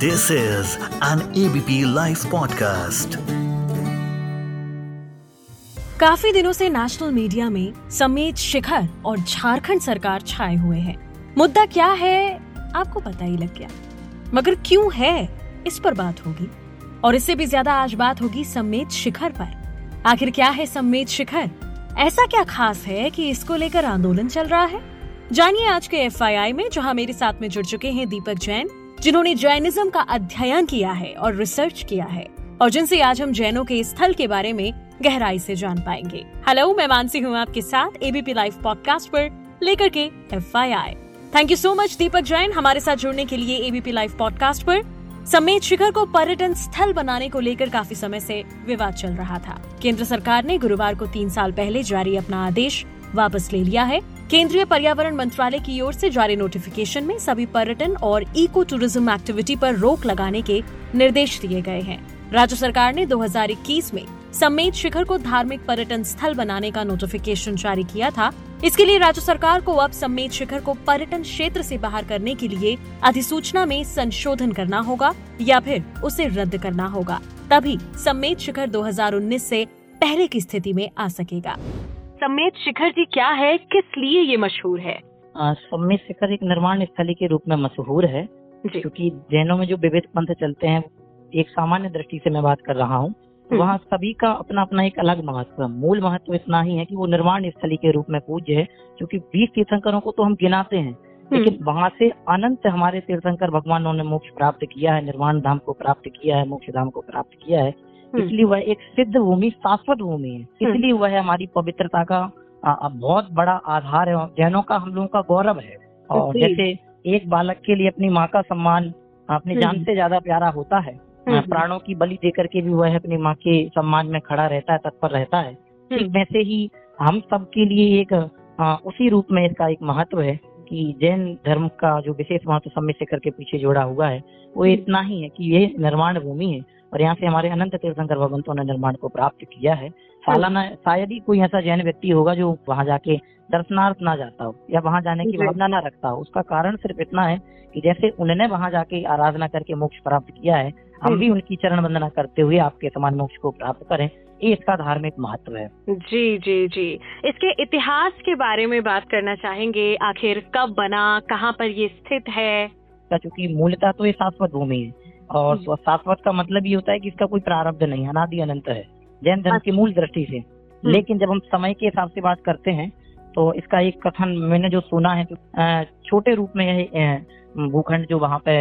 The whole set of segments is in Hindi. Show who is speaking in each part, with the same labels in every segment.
Speaker 1: This is an ABP Life podcast.
Speaker 2: काफ़ी दिनों से नेशनल मीडिया में समेत शिखर और झारखंड सरकार छाए हुए हैं। मुद्दा क्या है, आपको पता ही लग गया। मगर क्यों है, इस पर बात होगी। और इससे भी ज़्यादा आज बात होगी समेत शिखर पर। आखिर क्या है समेत शिखर? ऐसा क्या खास है कि इसको लेकर आंदोलन चल रहा है? जानिए आज के एफआईआई में, जहाँ मेरे साथ में जुड़ चुके हैं दीपक जैन जिन्होंने जैनिज्म का अध्ययन किया है और रिसर्च किया है। और जिनसे आज हम जैनों के स्थल के बारे में गहराई से जान पाएँगे। हेलो मैं मानसी हूँ आपके साथ एबीपी लाइव पॉडकास्ट पर, लेकर के F thank you so much Deepak Jain हमारे साथ जुड़ने के लिए एबीपी लाइव पॉडकास्ट पर। समेत शिखर को पर्यटन स्थल बनाने को लेकर काफ़ी समय से विवाद चल रहा था। केंद्र सरकार ने गुरुवार को तीन साल पहले जारी अपना आदेश वापस ले लिया है। केंद्रीय पर्यावरण मंत्रालय की ओर से जारी नोटिफिकेशन में सभी पर्यटन और इको टूरिज़्म एक्टिविटी पर रोक लगाने के निर्देश दिए गए हैं। राज्य सरकार ने 2021 में समेत शिखर को धार्मिक पर्यटन स्थल बनाने का नोटिफिकेशन जारी किया था। इसके लिए राज्य सरकार को अब समेत शिखर को पर्यटन क्षेत्र से बाहर करने के लिए अधिसूचना में संशोधन करना होगा या फिर उसे रद्द करना होगा। तभी समेत शिखर 2019 से पहले की स्थिति में आ सकेगा। समेत शिखर जी क्या है? किस लिए ये मशहूर है?
Speaker 3: समेत शिखर एक निर्माण स्थली के रूप में मशहूर है क्योंकि जैनों में जो विविध पंथ चलते हैं एक सामान्य दृष्टि से मैं बात कर रहा हूँ तो वहाँ सभी का अपना अपना एक अलग महत्व है। मूल महत्व इतना ही है कि वो निर्माण स्थली के रूप में पूज्य है क्योंकि बीस तीर्थंकरों को तो हम गिनाते हैं लेकिन वहाँ से अनंत हमारे तीर्थंकर भगवानों ने मोक्ष प्राप्त किया है निर्माण धाम को प्राप्त किया है मोक्ष धाम को प्राप्त किया है इसलिए वह एक सिद्ध भूमि शाश्वत भूमि है। इसलिए वह हमारी पवित्रता का बहुत बड़ा आधार है जैनों का हम लोगों का गौरव है। और जैसे एक बालक के लिए अपनी माँ का सम्मान अपनी जान से ज़्यादा प्यारा होता है। हम्म। प्राणों की बलि देकर के भी वह अपनी माँ के सम्मान में खड़ा रहता है तत्पर रहता है। हम्म। ठीक वैसे ही हम सब के लिए एक आ, उसी रूप में इसका एक महत्व है कि जैन धर्म का जो विशेष महत्व समय से करके पीछे जोड़ा हुआ है वो हम्म। इतना ही है कि ये निर्माण भूमि है। और यहाँ से हमारे अनंत तीर्थंकर भगवंतों ने निर्माण को प्राप्त किया है। सालाना शायद ही कोई ऐसा जैन व्यक्ति होगा जो वहाँ जाके दर्शनार्थ ना जाता हो या वहाँ जाने की भावना ना रखता हो। उसका कारण सिर्फ़ इतना है कि जैसे उन्होंने वहाँ जाके आराधना करके मोक्ष प्राप्त किया है हम भी उनकी चरण वंदना करते हुए आपके समान मोक्ष को प्राप्त करें। ये इसका धार्मिक महत्व है।
Speaker 2: जी जी जी। इसके इतिहास के बारे में बात करना चाहेंगे। आखिर कब बना? कहाँ पर ये स्थित है?
Speaker 3: चूँकि मूलतः तो ये शाश्वत भूमि है। और। शाश्वत का मतलब ये होता है कि इसका कोई प्रारब्ध नहीं अनादि अनंत है जैन धर्म की अच्छा। मूल दृष्टि से हम्म। लेकिन जब हम समय के हिसाब से बात करते हैं तो इसका एक कथन मैंने जो सुना है छोटे रूप में यह भूखंड जो वहाँ पे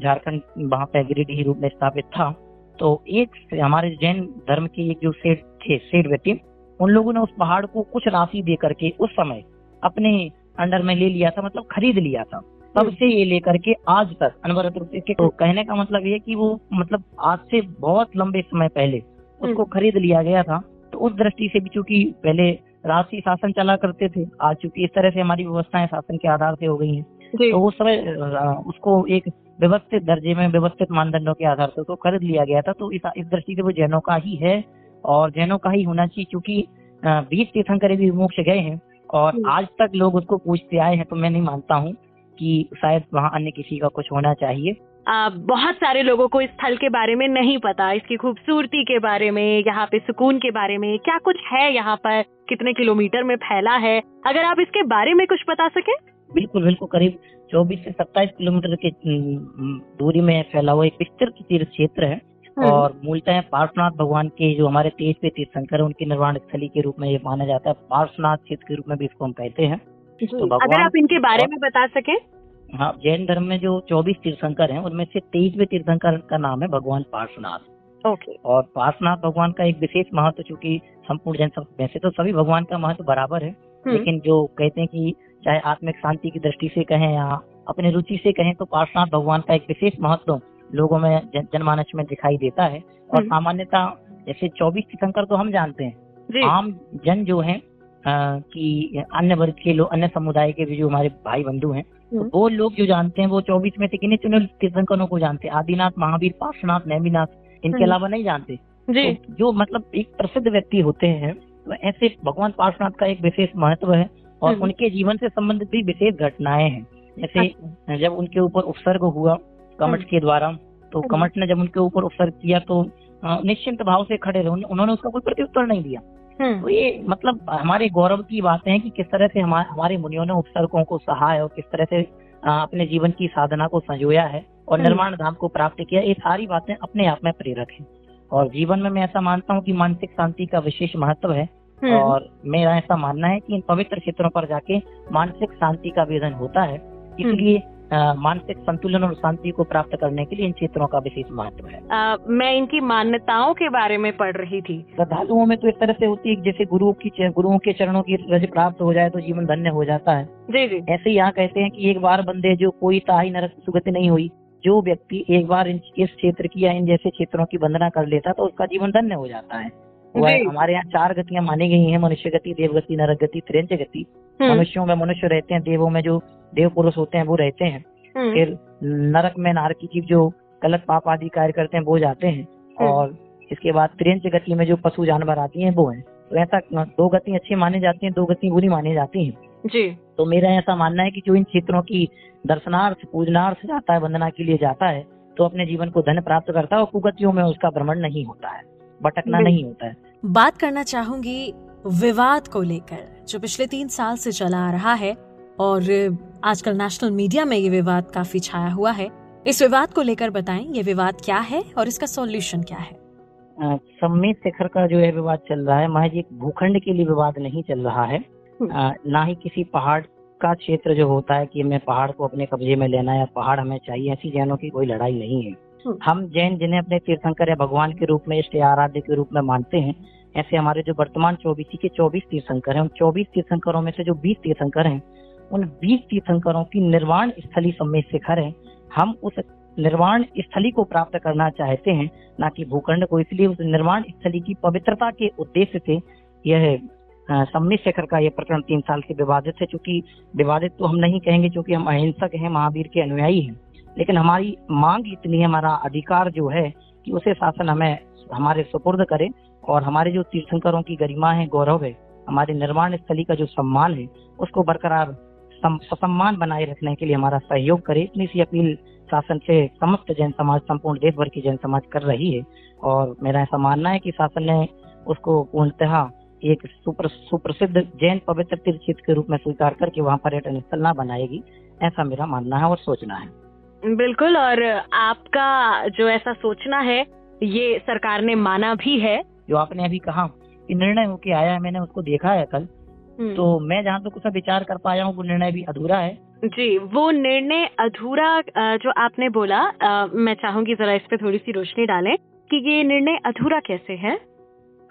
Speaker 3: झारखंड वहाँ पे गिरिडीह रूप में स्थापित था तो एक हमारे जैन धर्म के एक जो सेठ थे सेठ व्यक्ति उन लोगों ने उस पहाड़ को कुछ राशि दे करके उस समय अपने अंडर में ले लिया था मतलब खरीद लिया था तब से ये लेकर के आज तक। अनवरत रूप से तो कहने का मतलब ये कि वो मतलब आज से बहुत लंबे समय पहले उसको हम्म। खरीद लिया गया था। तो उस दृष्टि से भी चूँकि पहले राशि शासन चला करते थे आज चूँकि इस तरह से हमारी व्यवस्थाएँ शासन के आधार से हो गई हैं तो उस समय उसको एक व्यवस्थित दर्जे में व्यवस्थित मानदंडों के आधार से उसको खरीद लिया गया था। तो इस इस दृष्टि से वो जैनों का ही है और जैनों का ही होना चाहिए क्योंकि बीस तीर्थंकर भी मोक्ष गए हैं और हम्म। आज तक लोग उसको पूछते आए हैं तो मैं नहीं मानता हूँ। कि शायद वहाँ अन्य किसी का कुछ होना चाहिए।
Speaker 2: आ, बहुत सारे लोगों को इस स्थल के बारे में नहीं पता इसकी खूबसूरती के बारे में यहाँ पे सुकून के बारे में क्या कुछ है यहाँ पर कितने किलोमीटर में फैला है अगर आप इसके बारे में कुछ बता सके।
Speaker 3: बिल्कुल बिल्कुल करीब चौबीस से सत्ताईस किलोमीटर की दूरी में फैला हुआ एक विस्तृत तीर्थ क्षेत्र है। हम्म। और मूलतः पार्श्वनाथ भगवान के जो हमारे तेज पे तीर्थंकर है उनकी निर्माण स्थली के रूप में ये माना जाता है। पार्श्वनाथ क्षेत्र के रूप में भी इसको हम कहते हैं।
Speaker 2: तो अगर आप इनके बारे में बता सके।
Speaker 3: हाँ जैन धर्म में जो चौबीस तीर्थंकर हैं उनमें से तेईसवे तीर्थंकर का नाम है भगवान पार्श्वनाथ।
Speaker 2: ओके।
Speaker 3: और पार्श्वनाथ भगवान का एक विशेष महत्व चूँकि संपूर्ण जैन वैसे तो सभी भगवान का महत्व बराबर है हम्म। लेकिन जो कहते हैं कि चाहे आत्मिक शांति की दृष्टि से कहें या अपने रुचि से कहें तो पार्श्वनाथ भगवान का एक विशेष महत्व लोगों में जनमानस में दिखाई देता है। और हम्म। सामान्यता जैसे चौबीस तीर्थंकर तो हम जानते हैं। आम जन जो है कि अन्य वर्ग के लोग अन्य समुदाय के भी जो हमारे भाई बंधु हैं तो हम्म। वो लोग जो जानते हैं वो चौबीस में से किन्हीं चुने तीर्थंकरों को जानते हैं आदिनाथ महावीर पार्श्वनाथ नैमीनाथ इनके हम्म। अलावा नहीं जानते
Speaker 2: जी
Speaker 3: तो जो मतलब एक प्रसिद्ध व्यक्ति होते हैं तो ऐसे भगवान पार्श्वनाथ का एक विशेष महत्व है और हम्म। उनके जीवन से संबंधित भी विशेष घटनाएँ हैं जैसे अच्छा। जब उनके ऊपर उपसर्ग हुआ कमठ के द्वारा तो कमठ ने जब उनके ऊपर उपसर्ग किया तो निश्चिंत भाव से खड़े रहे उन्होंने- उसका कोई प्रत्युत्तर नहीं दिया तो ये मतलब हमारे गौरव की बातें हैं कि किस तरह से हमारे हमारे मुनियों ने उपसर्गों को सहा है और किस तरह से अपने जीवन की साधना को संजोया है और
Speaker 2: हम्म।
Speaker 3: निर्माण धाम को प्राप्त किया ये सारी बातें अपने आप में प्रेरक है। और जीवन में मैं ऐसा मानता हूँ कि मानसिक शांति का विशेष महत्व है
Speaker 2: हम्म,
Speaker 3: और मेरा ऐसा मानना है कि इन पवित्र क्षेत्रों पर जाके मानसिक शांति का वेदन होता है। इसलिए मानसिक संतुलन और शांति को प्राप्त करने के लिए इन क्षेत्रों का विशेष महत्व है।
Speaker 2: अ, मैं इनकी मान्यताओं के बारे में पढ़ रही थी।
Speaker 3: श्रद्धालुओं में तो इस तरह से होती है जैसे गुरुओं की गुरुओं के चरणों की रज प्राप्त हो जाए तो जीवन धन्य हो जाता है।
Speaker 2: जी जी।
Speaker 3: ऐसे ही यहाँ कहते हैं कि एक बार बंदे जो कोई ताही नरक सुगति नहीं हुई जो व्यक्ति एक बार इस क्षेत्र की या इन जैसे क्षेत्रों की वंदना कर लेता तो उसका जीवन धन्य हो जाता है। वह हमारे यहाँ चार गतियाँ मानी गई हैं मनुष्य गति देव गति नरक गति त्रियंच गति।
Speaker 2: हम्म,
Speaker 3: मनुष्यों में मनुष्य रहते हैं देवों में जो देव पुरुष होते हैं वो रहते हैं।
Speaker 2: हम्म,
Speaker 3: फिर नरक में नारकी जीव जो गलत पाप आदि कार्य करते हैं वो जाते हैं।
Speaker 2: हम्म।
Speaker 3: और इसके बाद त्रियंच गति में जो पशु जानवर आती हैं वो है। तो ऐसा दो गति अच्छी मानी जाती हैं दो गति बुरी मानी जाती हैं।
Speaker 2: जी।
Speaker 3: तो मेरा ऐसा मानना है कि जो इन क्षेत्रों की दर्शनार्थ पूजनार्थ जाता है वंदना के लिए जाता है तो अपने जीवन को धन प्राप्त करता है और कुगतियों में उसका भ्रमण नहीं होता है भटकना नहीं होता है।
Speaker 2: बात करना चाहूँगी विवाद को लेकर जो पिछले तीन साल से चला आ रहा है और आजकल नेशनल मीडिया में ये विवाद काफ़ी छाया हुआ है। इस विवाद को लेकर बताएँ ये विवाद क्या है और इसका सॉल्यूशन क्या है?
Speaker 3: सम्मेत शिखर का जो है विवाद चल रहा है महज एक भूखंड के लिए विवाद नहीं चल रहा है। अ, ना ही किसी पहाड़ का क्षेत्र जो होता है कि हमें पहाड़ को अपने कब्जे में लेना है या पहाड़ हमें चाहिए ऐसी जैनों की कोई लड़ाई नहीं है।
Speaker 2: हम्म।
Speaker 3: हम जैन जिन्हें अपने तीर्थंकर या भगवान के रूप में इष्ट आराध्य के रूप में मानते हैं, ऐसे हमारे जो वर्तमान चौबीसी के चौबीस तीर्थंकर हैं, उन चौबीस तीर्थंकरों में से जो बीस तीर्थंकर हैं, उन बीस तीर्थंकरों की निर्वाण स्थली सम्मेत शिखर है। हम उस निर्वाण स्थली को प्राप्त करना चाहते हैं, ना कि भूखंड को। इसलिए उस निर्वाण स्थली की पवित्रता के उद्देश्य से यह सम्मित शिखर का यह प्रकरण तीन साल से विवादित है क्योंकि विवादित तो हम नहीं कहेंगे क्योंकि हम अहिंसक हैं, महावीर के अनुयायी हैं। लेकिन हमारी मांग इतनी है हमारा अधिकार जो है कि उसे शासन हमें हमारे सुपुर्द करे और हमारे जो तीर्थंकरों की गरिमा है गौरव है हमारे निर्माण स्थली का जो सम्मान है उसको बरकरार सम- ससम्मान बनाए रखने के लिए हमारा सहयोग करे। इतनी सी अपील शासन से समस्त जैन समाज संपूर्ण देश भर की जैन समाज कर रही है और मेरा ऐसा मानना है कि शासन ने उसको पूर्णतः एक सुप्र, सुप्रसिद्ध जैन पवित्र तीर्थ के रूप में स्वीकार करके वहाँ पर्यटन स्थल ना बनाएगी ऐसा मेरा मानना है और सोचना है।
Speaker 2: बिल्कुल और आपका जो ऐसा सोचना है ये सरकार ने माना भी है।
Speaker 3: जो आपने अभी कहा कि निर्णय होके आया है मैंने उसको देखा है कल तो मैं जहाँ तक उसका विचार कर पाया हूँ वो निर्णय भी अधूरा है।
Speaker 2: जी वो निर्णय अधूरा जो आपने बोला अ, मैं चाहूँगी जरा इस पे थोड़ी सी रोशनी डालें कि ये निर्णय अधूरा कैसे है?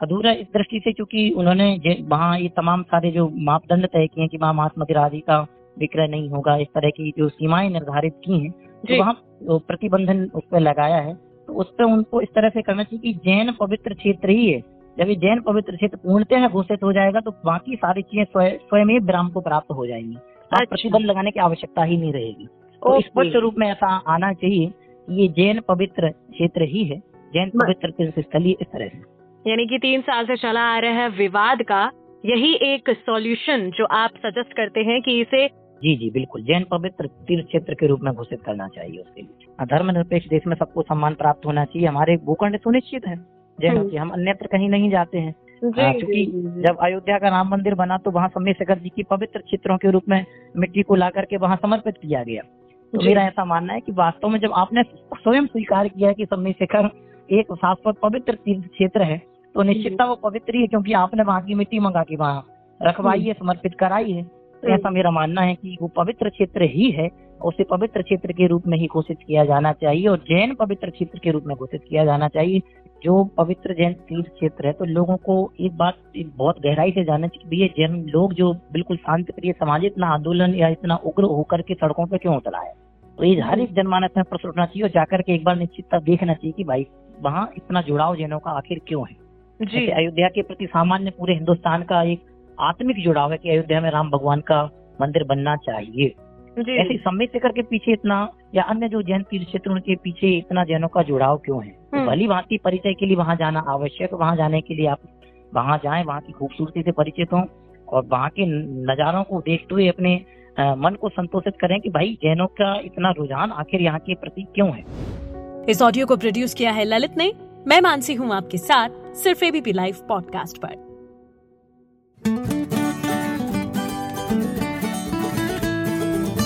Speaker 3: अधूरा इस दृष्टि से क्योंकि उन्होंने वहाँ ये तमाम सारे जो मापदंड तय किए कि वहाँ महात्मा आदि का विक्रय नहीं होगा इस तरह की जो सीमाएँ निर्धारित की हैं। तो वहाँ प्रतिबंधन उस पर लगाया है तो उस पर उनको इस तरह से करना चाहिए कि जैन पवित्र क्षेत्र ही है। जब ये जैन पवित्र क्षेत्र पूर्णतः घोषित हो जाएगा तो बाकी सारी चीज़ें स्वयं ही विराम को प्राप्त हो जाएँगी। और
Speaker 2: अच्छा।
Speaker 3: प्रतिबंध लगाने की आवश्यकता ही नहीं रहेगी। तो स्पष्ट रूप में ऐसा आना चाहिए कि ये जैन पवित्र क्षेत्र ही है। जैन पवित्र तीर्थ स्थली इस तरह से।
Speaker 2: यानी कि तीन साल से चला आ रहा है विवाद का यही एक सॉल्यूशन जो आप सजेस्ट करते हैं कि इसे
Speaker 3: जी जी बिल्कुल। जैन पवित्र तीर्थ क्षेत्र के रूप में घोषित करना चाहिए उसके लिए। धर्म निरपेक्ष देश में सबको सम्मान प्राप्त होना चाहिए। हमारे भूखंड सुनिश्चित है। जैनों। की हम अन्यत्र कहीं नहीं जाते हैं। हाँ, क्योंकि जब अयोध्या का राम मंदिर बना तो वहाँ सम्य शेखर जी की पवित्र क्षेत्रों के रूप में मिट्टी को ला करके वहाँ समर्पित किया गया। तो मेरा ऐसा मानना है कि वास्तव में जब आपने स्वयं स्वीकार किया है कि सम्य शेखर एक शाश्वत पवित्र तीर्थ क्षेत्र है तो निश्चितता वो पवित्र ही है क्योंकि आपने वहाँ की मिट्टी मंगा के वहाँ रखवाई है समर्पित कराई है। तो ऐसा मेरा मानना है कि वो पवित्र क्षेत्र ही है उसे पवित्र क्षेत्र के रूप में ही घोषित किया जाना चाहिए और जैन पवित्र क्षेत्र के रूप में घोषित किया जाना चाहिए। जो पवित्र जैन तीर्थ क्षेत्र है तो लोगों को एक बात एक बहुत गहराई से जानना चाहिए ये जैन लोग जो बिल्कुल शांति प्रिय समाज इतना आंदोलन या इतना उग्र होकर के सड़कों पर क्यों उतरा है? तो ये हर एक जनमानस में प्रश्न उठना चाहिए और जाकर के एक बार निश्चितता देखना चाहिए कि भाई वहाँ इतना जुड़ाव जैनों का आखिर क्यों है?
Speaker 2: जी।
Speaker 3: अयोध्या के प्रति सामान्य पूरे हिंदुस्तान का एक आत्मिक जुड़ाव है कि अयोध्या में राम भगवान का मंदिर बनना चाहिए। ऐसे सम्मित शिखर के पीछे इतना या अन्य जो जैन तीर्थ क्षेत्र के पीछे इतना जैनों का जुड़ाव क्यों है? तो
Speaker 2: हम्म।
Speaker 3: भली भांति परिचय के लिए वहाँ जाना आवश्यक। वहाँ जाने के लिए आप वहाँ जाए वहाँ की खूबसूरती से परिचित हों और वहाँ के नजारों को देखते हुए अपने मन को संतोषित करें कि भाई जैनों का इतना रुझान आखिर यहाँ के प्रति क्यों है?
Speaker 2: इस ऑडियो को प्रोड्यूस किया है ललित ने। मैं मानसी हूँ आपके साथ सिर्फ़ एबीपी लाइव पॉडकास्ट पर।